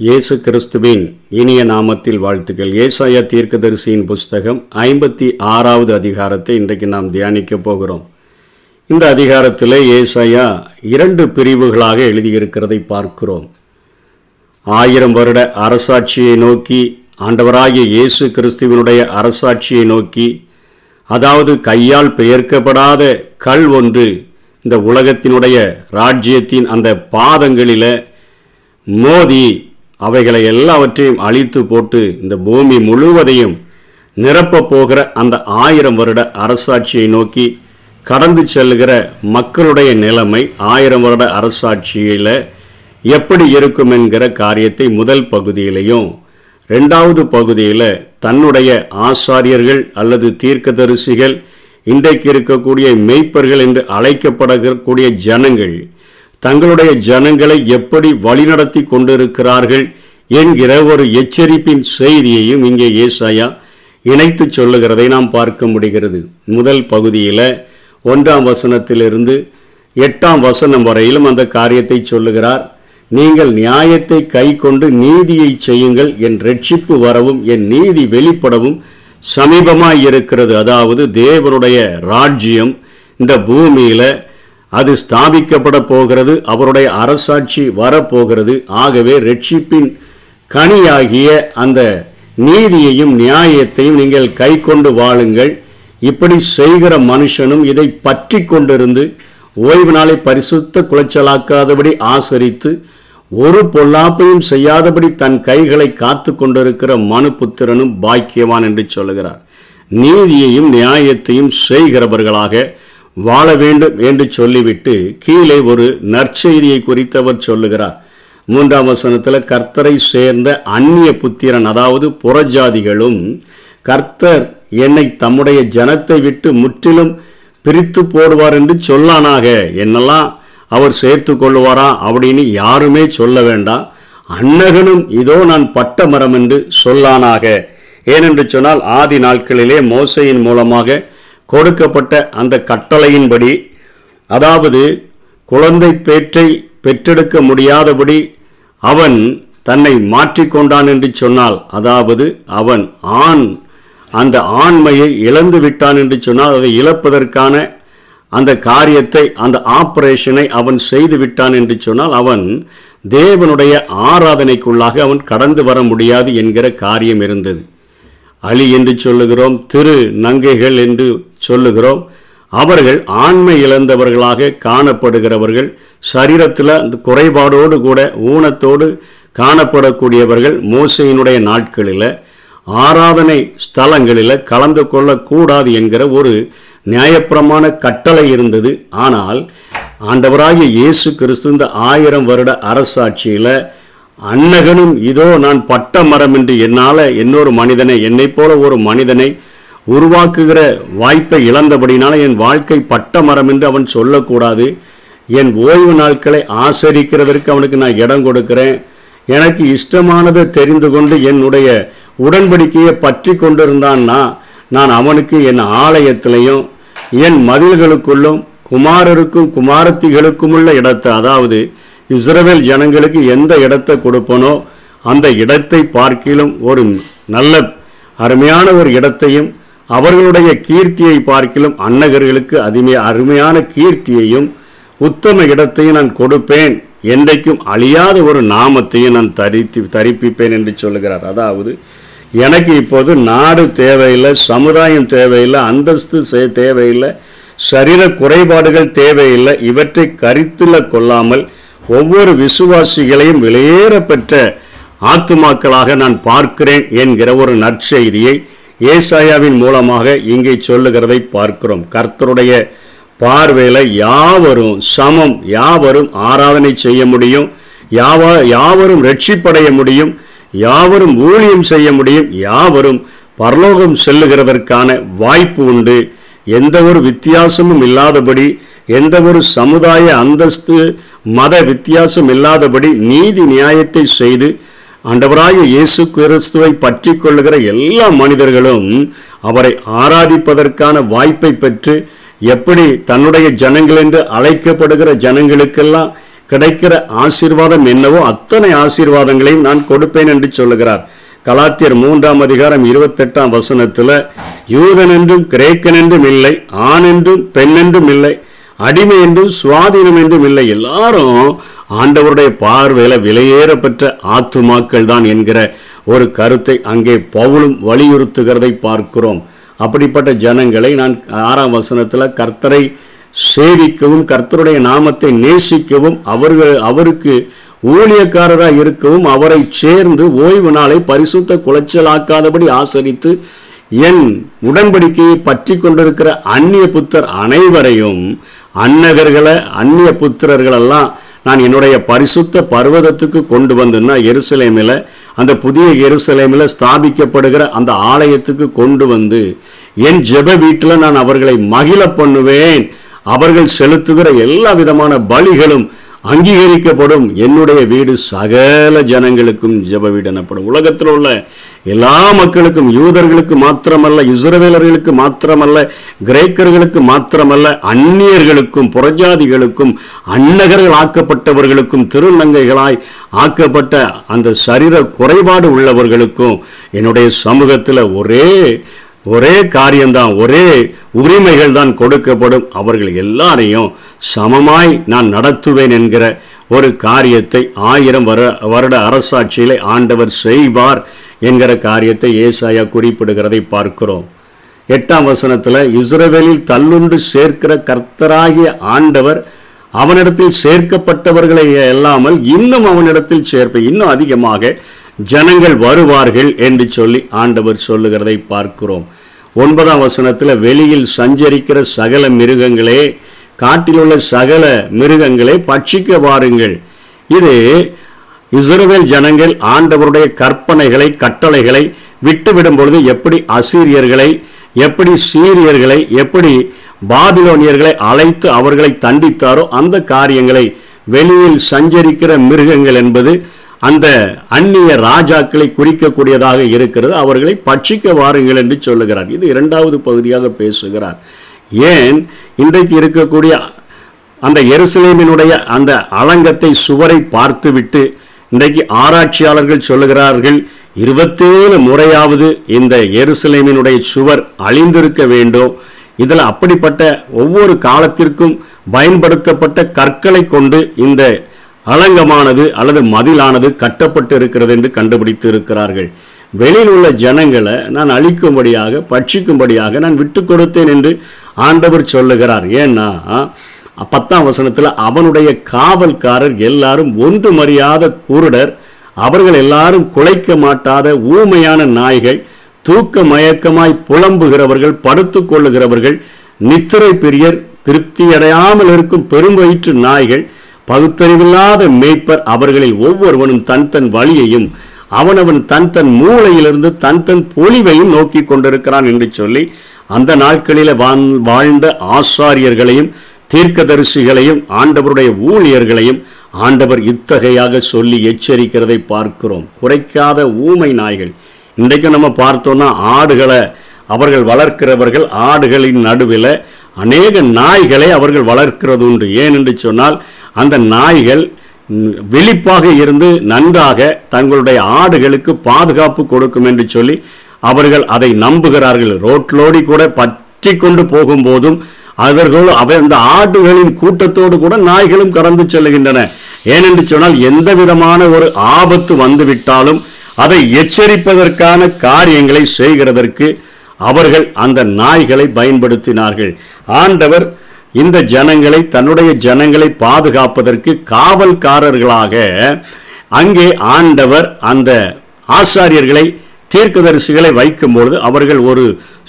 இயேசு கிறிஸ்துவின் இனிய நாமத்தில் வாழ்த்துக்கள். ஏசாயா தீர்க்கதரிசியின் புஸ்தகம் ஐம்பத்தி ஆறாவது அதிகாரத்தை இன்றைக்கு நாம் தியானிக்க போகிறோம். இந்த அதிகாரத்தில் ஏசாயா இரண்டு பிரிவுகளாக எழுதியிருக்கிறதை பார்க்கிறோம். ஆயிரம் வருட அரசாட்சியை நோக்கி ஆண்டவராகிய இயேசு கிறிஸ்துவினுடைய அரசாட்சியை நோக்கி அதாவது கையால் பெயர்க்கப்படாத கல் ஒன்று இந்த உலகத்தினுடைய ராஜ்யத்தின் அந்த பாதங்களில் மோதி அவைகளை எல்லாவற்றையும் அழித்து போட்டு இந்த பூமி முழுவதையும் நிரப்பப் போகிற அந்த ஆயிரம் வருட அரசாட்சியை நோக்கி கடந்து செல்கிற மக்களுடைய நிலைமை ஆயிரம் வருட அரசாட்சியில் எப்படி இருக்கும் என்கிற காரியத்தை முதல் பகுதியிலையும் ரெண்டாவது பகுதியில் தன்னுடைய ஆசாரியர்கள் அல்லது தீர்க்கதரிசிகள் இன்றைக்கு இருக்கக்கூடிய மெய்ப்பர்கள் என்று அழைக்கப்படக்கூடிய ஜனங்கள் தங்களுடைய ஜனங்களை எப்படி வழிநடத்தி கொண்டிருக்கிறார்கள் என்கிற ஒரு எச்சரிப்பின் செய்தியையும் இங்கே ஏசாயா இணைத்து சொல்லுகிறதை நாம் பார்க்க முடிகிறது. முதல் பகுதியில் ஒன்றாம் வசனத்திலிருந்து எட்டாம் வசனம் வரையிலும் அந்த காரியத்தை சொல்லுகிறார். நீங்கள் நியாயத்தை கை கொண்டு நீதியை செய்யுங்கள். என் ரட்சிப்பு வரவும் என் நீதி வெளிப்படவும் சமீபமாய் இருக்கிறது அதாவது தேவனுடைய ராஜ்யம் இந்த பூமியில் அது ஸ்தாபிக்கப்பட போகிறது அவருடைய அரசாட்சி வரப்போகிறது. ஆகவே ரட்சிப்பின் கனியாகிய அந்த நீதியையும் நியாயத்தையும் நீங்கள் கை கொண்டு வாழுங்கள். இப்படி செய்கிற மனுஷனும் இதை பற்றி கொண்டிருந்து ஓய்வு நாளை பரிசுத்த குலைச்சலாக்காதபடி ஆசரித்து ஒரு பொல்லாப்பையும் செய்யாதபடி தன் கைகளை காத்து கொண்டிருக்கிற மனுபுத்திரனும் பாக்கியவான் என்று சொல்லுகிறார். நீதியையும் நியாயத்தையும் செய்கிறவர்களாக வாழ வேண்டும் என்று சொல்லிவிட்டு கீழே ஒரு நற்செய்தியை குறித்து அவர் சொல்லுகிறார். மூன்றாம் வசனத்தில் கர்த்தரை சேர்ந்த அந்நிய புத்திரன் அதாவது புறஜாதிகளும் கர்த்தர் என்னை தம்முடைய ஜனத்தை விட்டு முற்றிலும் பிரித்து போடுவார் என்று சொல்லானாக என்னெல்லாம் அவர் சேர்த்து கொள்வாரா அப்படின்னு யாருமே சொல்ல வேண்டாம். அன்னகனும் இதோ நான் பட்ட மரம் என்று சொல்லானாக. ஏனென்று சொன்னால் ஆதி நாட்களிலே மோசையின் மூலமாக கொடுக்கப்பட்ட அந்த கட்டளையின்படி அதாவது குழந்தை பேற்றை பெற்றெடுக்க முடியாதபடி அவன் தன்னை மாற்றிக்கொண்டான் என்று சொன்னால் அதாவது அவன் ஆண் அந்த ஆண்மையை இழந்து விட்டான் என்று சொன்னால் அதை இழப்பதற்கான அந்த காரியத்தை அந்த ஆபரேஷனை அவன் செய்து விட்டான் என்று சொன்னால் அவன் தேவனுடைய ஆராதனைக்குள்ளாக அவன் கடந்து வர முடியாது என்கிற காரியம் இருந்தது. அலி என்று சொல்லுகிறோம் திரு நங்கைகள் என்று சொல்லுகிறோம். அவர்கள் ஆண்மை இழந்தவர்களாக காணப்படுகிறவர்கள் சரீரத்தில் அந்த குறைபாடோடு கூட ஊனத்தோடு காணப்படக்கூடியவர்கள் மோசையினுடைய நாட்களில் ஆராதனை ஸ்தலங்களில் கலந்து கொள்ளக்கூடாது என்கிற ஒரு நியாயப்பிரமான கட்டளை இருந்தது. ஆனால் ஆண்டவராகிய இயேசு கிறிஸ்து இந்த ஆயிரம் வருட அரசாட்சியில் அன்னகனும் இதோ நான் பட்ட மரம் என்று என்னால் இன்னொரு மனிதனை என்னை போல ஒரு மனிதனை உருவாக்குகிற வாய்ப்பை இழந்தபடினால என் வாழ்க்கை பட்ட மரம் என்று அவன் சொல்லக்கூடாது. என் ஓய்வு நாட்களை ஆசரிக்கிறதற்கு அவனுக்கு நான் இடம் கொடுக்கிறேன். எனக்கு இஷ்டமானதை தெரிந்து கொண்டு என்னுடைய உடன்படிக்கையை பற்றி கொண்டிருந்தான்னா நான் அவனுக்கு என் ஆலயத்திலையும் என் மதில்களுக்குள்ளும் குமாரருக்கும் குமாரத்திகளுக்கும் உள்ள இடத்தை அதாவது இஸ்ரவேல் ஜனங்களுக்கு எந்த இடத்தை கொடுப்பனோ அந்த இடத்தை பார்க்கிலும் ஒரு நல்ல அருமையான ஒரு இடத்தையும் அவர்களுடைய கீர்த்தியை பார்க்கிலும் அன்னகர்களுக்கு அதுமே அருமையான கீர்த்தியையும் உத்தம இடத்தையும் நான் கொடுப்பேன். என்றைக்கும் அழியாத ஒரு நாமத்தையும் நான் தரித்து தரிப்பிப்பேன் என்று சொல்லுகிறார். அதாவது எனக்கு இப்போது நாடு தேவையில்லை சமுதாயம் தேவையில்லை அந்தஸ்து சே- தேவையில்லை சரீர குறைபாடுகள் தேவையில்லை இவற்றை கருத்தில் கொள்ளாமல் ஒவ்வொரு விசுவாசிகளையும் வெளியேற பெற்ற ஆத்துமாக்களாக நான் பார்க்கிறேன் என்கிற ஒரு நற்செய்தியை ஏசாயாவின் மூலமாக இங்கே சொல்லுகிறதை பார்க்கிறோம். கர்த்தருடைய பார்வையில் யாவரும் சமம் யாவரும் ஆராதனை செய்ய முடியும் யாவ யாவரும் ரட்சிப்படைய முடியும் யாவரும் ஊழியம் செய்ய முடியும் யாவரும் பரலோகம் செல்லுகிறதற்கான வாய்ப்பு உண்டு. எந்த ஒரு வித்தியாசமும் இல்லாதபடி எந்த ஒரு சமுதாய அந்தஸ்து மத வித்தியாசம் இல்லாதபடி நீதி நியாயத்தை செய்து ஆண்டவராய இயேசு கிறிஸ்துவை பற்றி கொள்ளுகிற எல்லா மனிதர்களும் அவரை ஆராதிப்பதற்கான வாய்ப்பை பெற்று எப்படி தன்னுடைய ஜனங்கள் என்று அழைக்கப்படுகிற ஜனங்களுக்கெல்லாம் கிடைக்கிற ஆசீர்வாதம் என்னவோ அத்தனை ஆசீர்வாதங்களையும் நான் கொடுப்பேன் என்று சொல்லுகிறார். கலாத்தியர் மூன்றாம் அதிகாரம் இருபத்தெட்டாம் வசனத்துல யூதன் என்றும் கிரேக்கன் என்றும் இல்லை ஆண் என்றும் பெண் என்றும் இல்லை அடிமை என்றும் சுவாதீனம் என்றும் இல்லை எல்லாரும் ஆண்டவருடைய பார்வையில் விலையேறப்பெற்ற ஆத்துமாக்கள் தான் என்கிற ஒரு கருத்தை அங்கே பவுலும் வலியுறுத்துகிறதை பார்க்கிறோம். அப்படிப்பட்ட ஜனங்களை நான் ஆறாம் வசனத்தில் கர்த்தரை சேவிக்கவும் கர்த்தருடைய நாமத்தை நேசிக்கவும் அவர்கள் அவருக்கு ஊழியக்காரராக இருக்கவும் அவரை சேர்ந்து ஓய்வு நாளை பரிசுத்த குலைச்சலாக்காதபடி ஆசரித்து என் உடன்படிக்கையை பற்றி கொண்டிருக்கிற அந்நிய புத்தர் அனைவரையும் அன்னகர்களை அந்நிய புத்திரர்களெல்லாம் நான் என்னுடைய பரிசுத்த பர்வதத்துக்கு கொண்டு வந்தேன்னா எருசலேமில் அந்த புதிய எருசலேமில் ஸ்தாபிக்கப்படுகிற அந்த ஆலயத்துக்கு கொண்டு வந்து என் ஜெப வீட்டில் நான் அவர்களை மகிழ பண்ணுவேன். அவர்கள் செலுத்துகிற எல்லா விதமான பலிகளும் அங்கீகரிக்கப்படும். என்னுடைய வீடு சகல ஜனங்களுக்கும் ஜெப வீடு எனப்படும். உலகத்தில் உள்ள எல்லா மக்களுக்கும் யூதர்களுக்கு மாத்திரமல்ல இஸ்ரவேலர்களுக்கு மாத்திரமல்ல கிரேக்கர்களுக்கு மாத்திரமல்ல அந்நியர்களுக்கும் புறஜாதிகளுக்கும் அன்னகர்கள் ஆக்கப்பட்டவர்களுக்கும் திருநங்கைகளாய் ஆக்கப்பட்ட அந்த சரீர குறைபாடு உள்ளவர்களுக்கும் என்னுடைய சமூகத்தில் ஒரே ஒரே காரியம்தான் ஒரே உரிமைகள் தான் கொடுக்கப்படும். அவர்கள் எல்லாரையும் சமமாய் நான் நடத்துவேன் என்கிற ஒரு காரியத்தை ஆயிரம் வர வருட அரசாட்சியிலே ஆண்டவர் செய்வார். என்கிற காரியத்தை ஏசாயா குறிப்பிடுகிறதை பார்க்கிறோம். எட்டாம் வசனத்தில் இஸ்ரவேலில் தள்ளுண்டு சேர்க்கிற கர்த்தராகிய ஆண்டவர் அவனிடத்தில் சேர்க்கப்பட்டவர்களை இல்லாமல் இன்னும் அவனிடத்தில் சேர்ப்ப இன்னும் அதிகமாக ஜனங்கள் வருவார்கள் என்று சொல்லி ஆண்டவர் சொல்லுகிறதை பார்க்கிறோம். ஒன்பதாம் வசனத்தில் வெளியில் சஞ்சரிக்கிற சகல மிருகங்களே காட்டில் உள்ள சகல மிருகங்களை பட்சிக்க வாருங்கள். இது இஸ்ரவேல் ஜனங்கள் ஆண்டவருடைய கற்பனைகளை கட்டளைகளை விட்டுவிடும் பொழுது எப்படி அசீரியர்களை எப்படி சீரியர்களை எப்படி பாபிலோனியர்களை அழைத்து அவர்களை தண்டித்தாரோ அந்த காரியங்களை வெளியில் சஞ்சரிக்கிற மிருகங்கள் என்பது அந்த அந்நிய ராஜாக்களை குறிக்கக்கூடியதாக இருக்கிறது. அவர்களை பட்சிக்க வாருங்கள் என்று சொல்லுகிறார். இது இரண்டாவது பகுதியாக பேசுகிறார். ஏன்? இன்றைக்கு இருக்கக்கூடிய அந்த எருசலேமினுடைய அந்த அலங்கத்தை சுவரை பார்த்துவிட்டு இன்றைக்கு ஆராய்ச்சியாளர்கள் சொல்லுகிறார்கள் இருபத்தேழு முறையாவது இந்த எருசலேமினுடைய சுவர் அழிந்திருக்க வேண்டும். இதில் அப்படிப்பட்ட ஒவ்வொரு காலத்திற்கும் பயன்படுத்தப்பட்ட கற்களை கொண்டு இந்த அலங்கமானது அல்லது மதிலானது கட்டப்பட்டு இருக்கிறது என்று கண்டுபிடித்து இருக்கிறார்கள் வெளியில் உள்ள ஜனங்களை நான் அழிக்கும்படியாக பட்சிக்கும்படியாக நான் விட்டு கொடுத்தேன் என்று ஆண்டவர் சொல்லுகிறார். ஏன்னா பத்தாம் வசனத்தில் அவனுடைய காவல்காரர் எல்லாரும் ஒன்று மறியாத குருடர் அவர்கள் எல்லாரும் குலைக்க மாட்டாத ஊமையான நாய்கள் தூக்க மயக்கமாய் புலம்புகிறவர்கள் படுத்துக்கொள்ளுகிறவர்கள் நித்திரை பிரியர் திருப்தியடையாமல் இருக்கும் பெரும்பயிற்று நாய்கள் பகுத்தறிவில்லாத மேய்ப்பர் அவர்களில் ஒவ்வொருவனும் தன் தன் வழியையும் அவனவன் தன் தன் மூளையிலிருந்து தன் தன் பொலிவையும் நோக்கி கொண்டிருக்கிறான் என்று சொல்லி அந்த நாட்களில் வாழ்ந்த ஆசாரியர்களையும் தீர்க்கதரிசிகளையும் ஆண்டவருடைய ஊழியர்களையும் ஆண்டவர் இத்தகையாக சொல்லி எச்சரிக்கிறதை பார்க்கிறோம். குறைக்காத ஊமை நாய்கள். இன்றைக்கு நம்ம பார்த்தோன்னா ஆடுகளை அவர்கள் வளர்க்கிறவர்கள் ஆடுகளின் நடுவில் அநேக நாய்களை அவர்கள் வளர்க்கிறது உண்டு. ஏன் என்று சொன்னால் அந்த நாய்கள் விழிப்பாக இருந்து நன்றாக தங்களுடைய ஆடுகளுக்கு பாதுகாப்பு கொடுக்கும் என்று சொல்லி அவர்கள் அதை நம்புகிறார்கள். ரோட்லோடி கூட பற்றி கொண்டு போகும்போதும் அவர்கள் அவை அந்த ஆடுகளின் கூட்டத்தோடு கூட நாய்களும் கடந்து செல்லுகின்றன. ஏனென்று சொன்னால் எந்த விதமான ஒரு ஆபத்து வந்துவிட்டாலும் அதை எச்சரிப்பதற்கான காரியங்களை செய்கிறதற்கு அவர்கள் அந்த நாய்களை பயன்படுத்தினார்கள். ஆண்டவர் இந்த ஜனங்களை தன்னுடைய ஜனங்களை பாதுகாப்பதற்கு காவல்காரர்களாக அங்கே ஆண்டவர் அந்த ஆசாரியர்களை தீர்க்கதரிசிகளை வைக்கும்பொழுது அவர்கள் ஒரு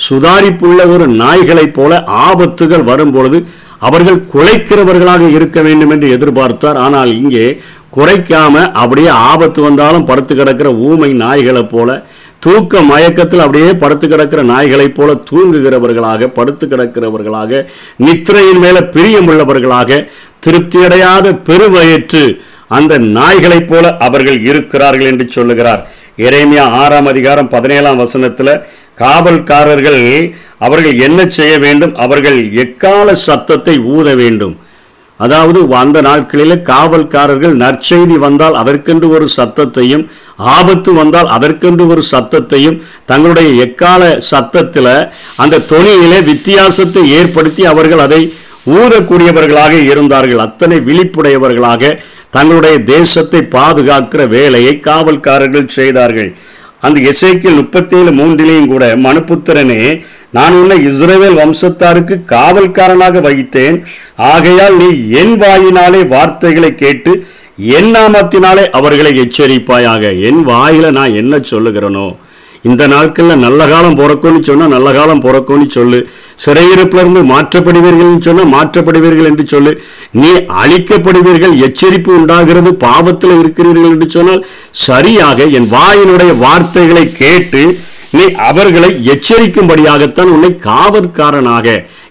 சுதாரிப்புள்ள ஒரு நாய்களைப் போல ஆபத்துகள் வரும்பொழுது அவர்கள் குலைக்கிறவர்களாக இருக்க வேண்டும் என்று எதிர்பார்த்தார். ஆனால் இங்கே குறைக்காம அப்படியே ஆபத்து வந்தாலும் படுத்து கிடக்கிற ஊமை நாய்களைப் போல தூக்க மயக்கத்தில் அப்படியே படுத்து கிடக்கிற நாய்களைப் போல தூங்குகிறவர்களாக படுத்து கிடக்கிறவர்களாக நித்திரையின் மேல பிரியமுள்ளவர்களாக திருப்தியடையாத பெருவயிற்று அந்த நாய்களைப் போல அவர்கள் இருக்கிறார்கள் என்று சொல்லுகிறார். இறைமையா ஆறாம் அதிகாரம் பதினேழாம் வசனத்தில் காவல்காரர்கள் அவர்கள் என்ன செய்ய வேண்டும்? அவர்கள் எக்கால சத்தத்தை ஊத வேண்டும்? அதாவது அந்த நாட்களில் காவல்காரர்கள் நற்செய்தி வந்தால் அதற்கென்று ஒரு சத்தத்தையும் ஆபத்து வந்தால் அதற்கென்று ஒரு சத்தத்தையும் தங்களுடைய எக்கால சத்தத்தில் அந்த தொனியிலே வித்தியாசத்தை ஏற்படுத்தி அவர்கள் அதை ஊதக்கூடியவர்களாக இருந்தார்கள். அத்தனை விழிப்புடையவர்களாக தங்களுடைய தேசத்தை பாதுகாக்கிற வேலையை காவல்காரர்கள் செய்தார்கள். அந்த எசேக்கியல் முப்பத்தேழு மூன்றிலையும் கூட மனுப்புத்திரனே நான் உன்னை இஸ்ரேவேல் வம்சத்தாருக்கு காவல்காரனாக வைத்தேன் ஆகையால் நீ என் வாயினாலே வார்த்தைகளை கேட்டு என் நாமத்தினாலே அவர்களை எச்சரிப்பாயாக. என் வாயில நான் என்ன சொல்லுகிறனோ இந்த நாட்களில் நல்ல காலம் பிறக்கும்னு சொன்னால் நல்ல காலம் பிறக்கும்னு சொல்லு. சிறையிருப்பிலிருந்து மாற்றப்படுவீர்கள் சொன்னால் மாற்றப்படுவீர்கள் என்று சொல்லு. நீ அழிக்கப்படுவீர்கள் எச்சரிப்பு உண்டாகிறது பாவத்தில் இருக்கிறீர்கள் என்று சொன்னால் சரியாக என் வாயினுடைய வார்த்தைகளை கேட்டு நீ அவர்களை எச்சரிக்கும்படியாகத்தான் உன்னை காவற்காரனாக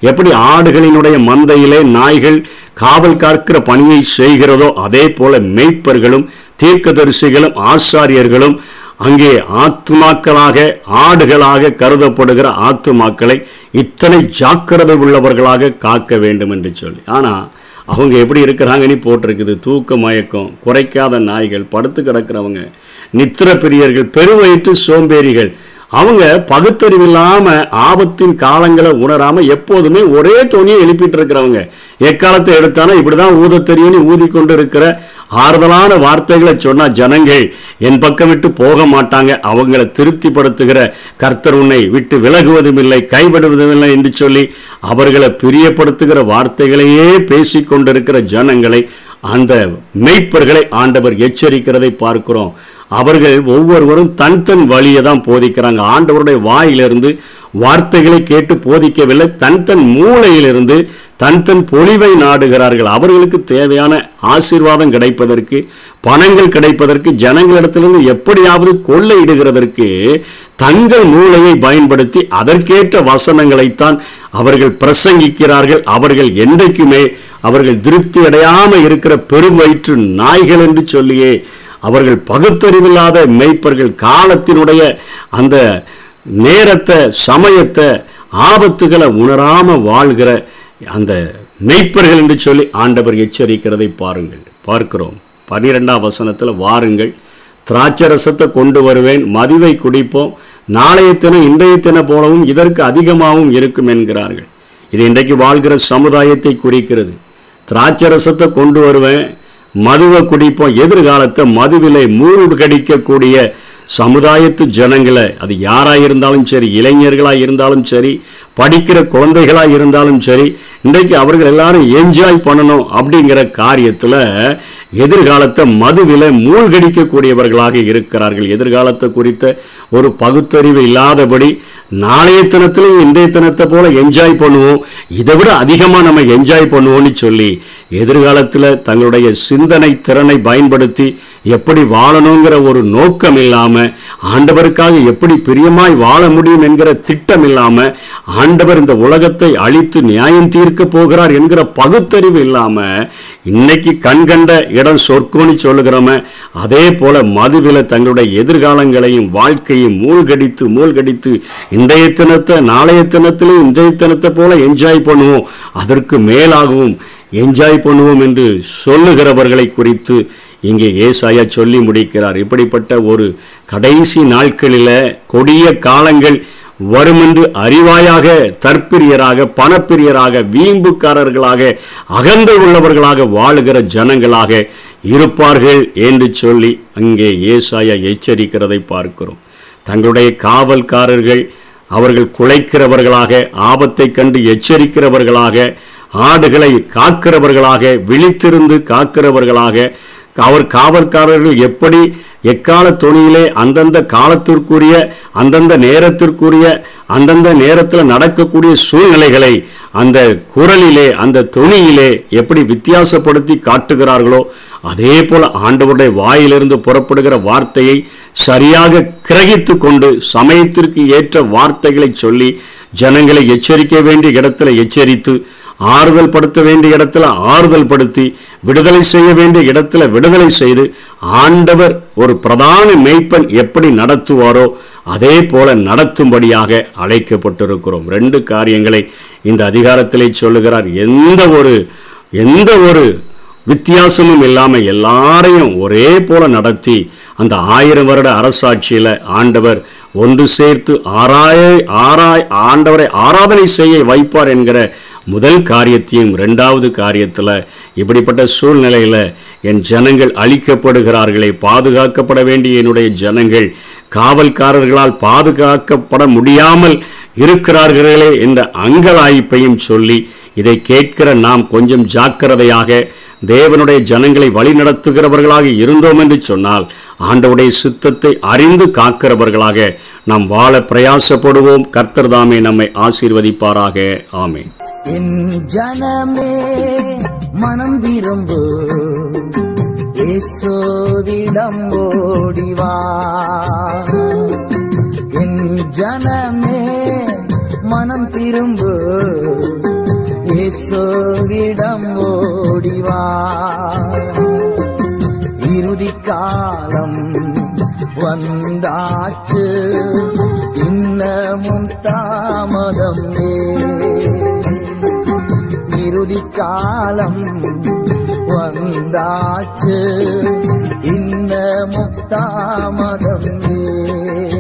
எப்படி ஆடுகளினுடைய மந்தையிலே நாய்கள் காவல் காக்கிற பணியை செய்கிறதோ அதே போல மெய்ப்பர்களும் தீர்க்கதரிசிகளும் ஆசாரியர்களும் அங்கே ஆத்துமாக்களாக ஆடுகளாக கருதப்படுகிற ஆத்துமாக்களை இத்தனை ஜாக்கிரதை உள்ளவர்களாக காக்க வேண்டும் என்று சொல்லி. ஆனால் அவங்க எப்படி இருக்கிறாங்கன்னு போட்டிருக்குது. தூக்க மயக்கம் குறைக்காத நாய்கள் படுத்து கிடக்கிறவங்க நித்திர பிரியர்கள் பெருவயிற்று சோம்பேறிகள் அவங்க பகுத்தறிவில்லாம ஆபத்தின் காலங்களை உணராம எப்போதுமே ஒரே துணியை எழுப்பிட்டு இருக்கிறவங்க. எக்காலத்தை எடுத்தானா இப்படிதான் ஊத தெரியும்னு ஊதி கொண்டு இருக்கிற ஆறுதலான வார்த்தைகளை சொன்னா ஜனங்கள் என் பக்கம் விட்டு போக மாட்டாங்க. அவங்களை திருப்திப்படுத்துகிற கர்த்தர் உன்னை விட்டு விலகுவதும் இல்லை கைவிடுவதும் இல்லை என்று சொல்லி அவர்களை பிரியப்படுத்துகிற வார்த்தைகளையே பேசிக்கொண்டிருக்கிற ஜனங்களை அந்த மெய்ப்பர்களை ஆண்டவர் எச்சரிக்கிறதை பார்க்கிறோம். அவர்கள் ஒவ்வொருவரும் தன் தன் வழியை தான் போதிக்கிறாங்க. ஆண்டவருடைய வாயிலிருந்து வார்த்தைகளை கேட்டு போதிக்கவில்லை. தன் தன் மூளையிலிருந்து தன் தன் பொலிவை நாடுகிறார்கள். அவர்களுக்கு தேவையான ஆசீர்வாதம் கிடைப்பதற்கு பணங்கள் கிடைப்பதற்கு ஜனங்களிடத்திலிருந்து எப்படியாவது கொள்ளையிடுகிறதற்கு தங்கள் மூளையை பயன்படுத்தி அதற்கேற்ற வசனங்களைத்தான் அவர்கள் பிரசங்கிக்கிறார்கள். அவர்கள் என்றைக்குமே அவர்கள் திருப்தி அடையாமல் இருக்கிற பெரும் வயிற்று நாய்கள் என்று சொல்லியே அவர்கள் பகுத்தறிவில்லாத மெய்ப்பர்கள் காலத்தினுடைய அந்த நேரத்தை சமயத்தை ஆபத்துகளை உணராம வாழ்கிற அந்த மெய்ப்பர்கள் என்று சொல்லி ஆண்டவர் எச்சரிக்கிறதை பாருங்கள். பார்க்கிறோம். பன்னிரெண்டாம் வசனத்தில் வாருங்கள். திராட்சை ரசத்தை கொண்டு வருவேன் மதிவை குடிப்போம் நாளைய தினம் இன்றைய தின போலவும் இதற்கு அதிகமாகவும் இருக்கும் என்கிறார்கள். இது இன்றைக்கு வாழ்கிற சமுதாயத்தை குறிக்கிறது. திராட்சை ரசத்தை கொண்டு வருவேன் மதுவை குடிப்போம். எதிர்காலத்தை மதுவிலை மூழ்கடிக்கக்கூடிய சமுதாயத்து ஜனங்களை அது யாராக இருந்தாலும் சரி இளைஞர்களாக இருந்தாலும் சரி படிக்கிற குழந்தைகளாக இருந்தாலும் சரி இன்றைக்கு அவர்கள் எல்லாரும் என்ஜாய் பண்ணணும் அப்படிங்கிற காரியத்தில் எதிர்காலத்தை மதுவில் மூழ்கடிக்கக்கூடியவர்களாக இருக்கிறார்கள். எதிர்காலத்தை குறித்த ஒரு பகுத்தறிவு இல்லாதபடி நாளைய தினத்திலையும் இன்றைய தினத்தை போல என்ஜாய் பண்ணுவோம். இதை விட அதிகமாக நம்ம என்ஜாய் பண்ணுவோம்னு சொல்லி எதிர்காலத்தில் தங்களுடைய சிந்தனை திறனை பயன்படுத்தி எப்படி வாழணுங்கிற ஒரு நோக்கம் இல்லாமல் ஆண்டவருக்காக எப்படி பிரியமாய் வாழ முடியும் என்கிற திட்டம் இல்லாமல் ஆண்டவர் இந்த உலகத்தை அழித்து நியாயம் தீர்க்க போகிறார் என்கிற பகுத்தறிவு இல்லாமல் இன்னைக்கு கண்கண்ட இடம் சொற்கோணி சொல்லுகிறோம அதே போல மதுவில தங்களுடைய எதிர்காலங்களையும் வாழ்க்கையும் மூழ்கடித்து மூழ்கடித்து இன்றைய தினத்தை நாளைய தினத்திலையும் இன்றைய தினத்தை போல என்ஜாய் பண்ணுவோம். அதற்கு மேலாகவும் என்ஜாய் பண்ணுவோம் என்று சொல்லுகிறவர்களை குறித்து இங்கே ஏசாயா சொல்லி முடிக்கிறார். இப்படிப்பட்ட ஒரு கடைசி நாட்களில் கொடிய காலங்கள் வரும் என்று அறிவாயாக தற்பிரியராக பணப்பிரியராக வீம்புக்காரர்களாக அகந்தை உள்ளவர்களாக வாழுகிற ஜனங்களாக இருப்பார்கள் என்று சொல்லி அங்கே ஏசாயா எச்சரிக்கிறதை பார்க்கிறோம். தங்களுடைய காவல்காரர்கள் அவர்கள் குலைக்கிறவர்களாக ஆபத்தை கண்டு எச்சரிக்கிறவர்களாக ஆடுகளை காக்கிறவர்களாக விழித்திருந்து காக்கிறவர்களாக அவர் காவற்காரர்கள் எப்படி எக்கால தொனியிலே அந்தந்த காலத்திற்குரிய அந்தந்த நேரத்திற்குரிய அந்தந்த நேரத்தில் நடக்கக்கூடிய சூழ்நிலைகளை அந்த குரலிலே அந்த தொனியிலே எப்படி வித்தியாசப்படுத்தி காட்டுகிறார்களோ அதே போல ஆண்டவருடைய வாயிலிருந்து புறப்படுகிற வார்த்தையை சரியாக கிரகித்து கொண்டு சமயத்திற்கு ஏற்ற வார்த்தைகளை சொல்லி ஜனங்களை எச்சரிக்க வேண்டிய இடத்துல எச்சரித்து ஆறுதல் படுத்த வேண்டிய இடத்துல ஆறுதல் படுத்தி விடுதலை செய்ய வேண்டிய இடத்துல விடுதலை செய்து ஆண்டவர் ஒரு பிரதான மெய்ப்பன் எப்படி நடத்துவாரோ அதே போல நடத்தும்படியாக அழைக்கப்பட்டிருக்கிறோம். ரெண்டு காரியங்களை இந்த அதிகாரத்திலே சொல்லுகிறார். எந்த ஒரு எந்த ஒரு வித்தியாசமும் இல்லாமல் எல்லாரையும் ஒரே போல நடத்தி அந்த ஆயிரம் வருட அரசாட்சியில் ஆண்டவர் ஒன்று சேர்த்து ஆராய ஆராய் ஆண்டவரை ஆராதனை செய்ய வைப்பார் என்கிற முதல் காரியத்தையும் ரெண்டாவது காரியத்தில் இப்படிப்பட்ட சூழ்நிலையில் என் ஜனங்கள் அழிக்கப்படுகிறார்களே பாதுகாக்கப்பட வேண்டிய என்னுடைய ஜனங்கள் காவல்காரர்களால் பாதுகாக்கப்பட முடியாமல் இருக்கிறார்களே என்ற அங்கலாய்ப்பையும் சொல்லி இதை கேட்கிற நாம் கொஞ்சம் ஜாக்கிரதையாக தேவனுடைய ஜனங்களை வழிநடத்துகிறவர்களாக இருந்தோம் என்று சொன்னால் ஆண்டவுடைய சித்தத்தை அறிந்து காக்கிறவர்களாக நாம் வாழ பிரயாசப்படுவோம். கர்த்தர் தாமே நம்மை ஆசீர்வதிப்பாராக. ஆமே என் ஜனமே மனம் திரும்பு ஏசோவிடம் ஓடிவா என் ஜனமே மனம் திரும்பு இயேசுவிடம் ஓடிவா. இறுதி காலம் வந்தாச்சு. இன்னமும் தாமதம் இறுதி காலம் வந்தாச்சு. இன்னமும் தாமதம் ஏ.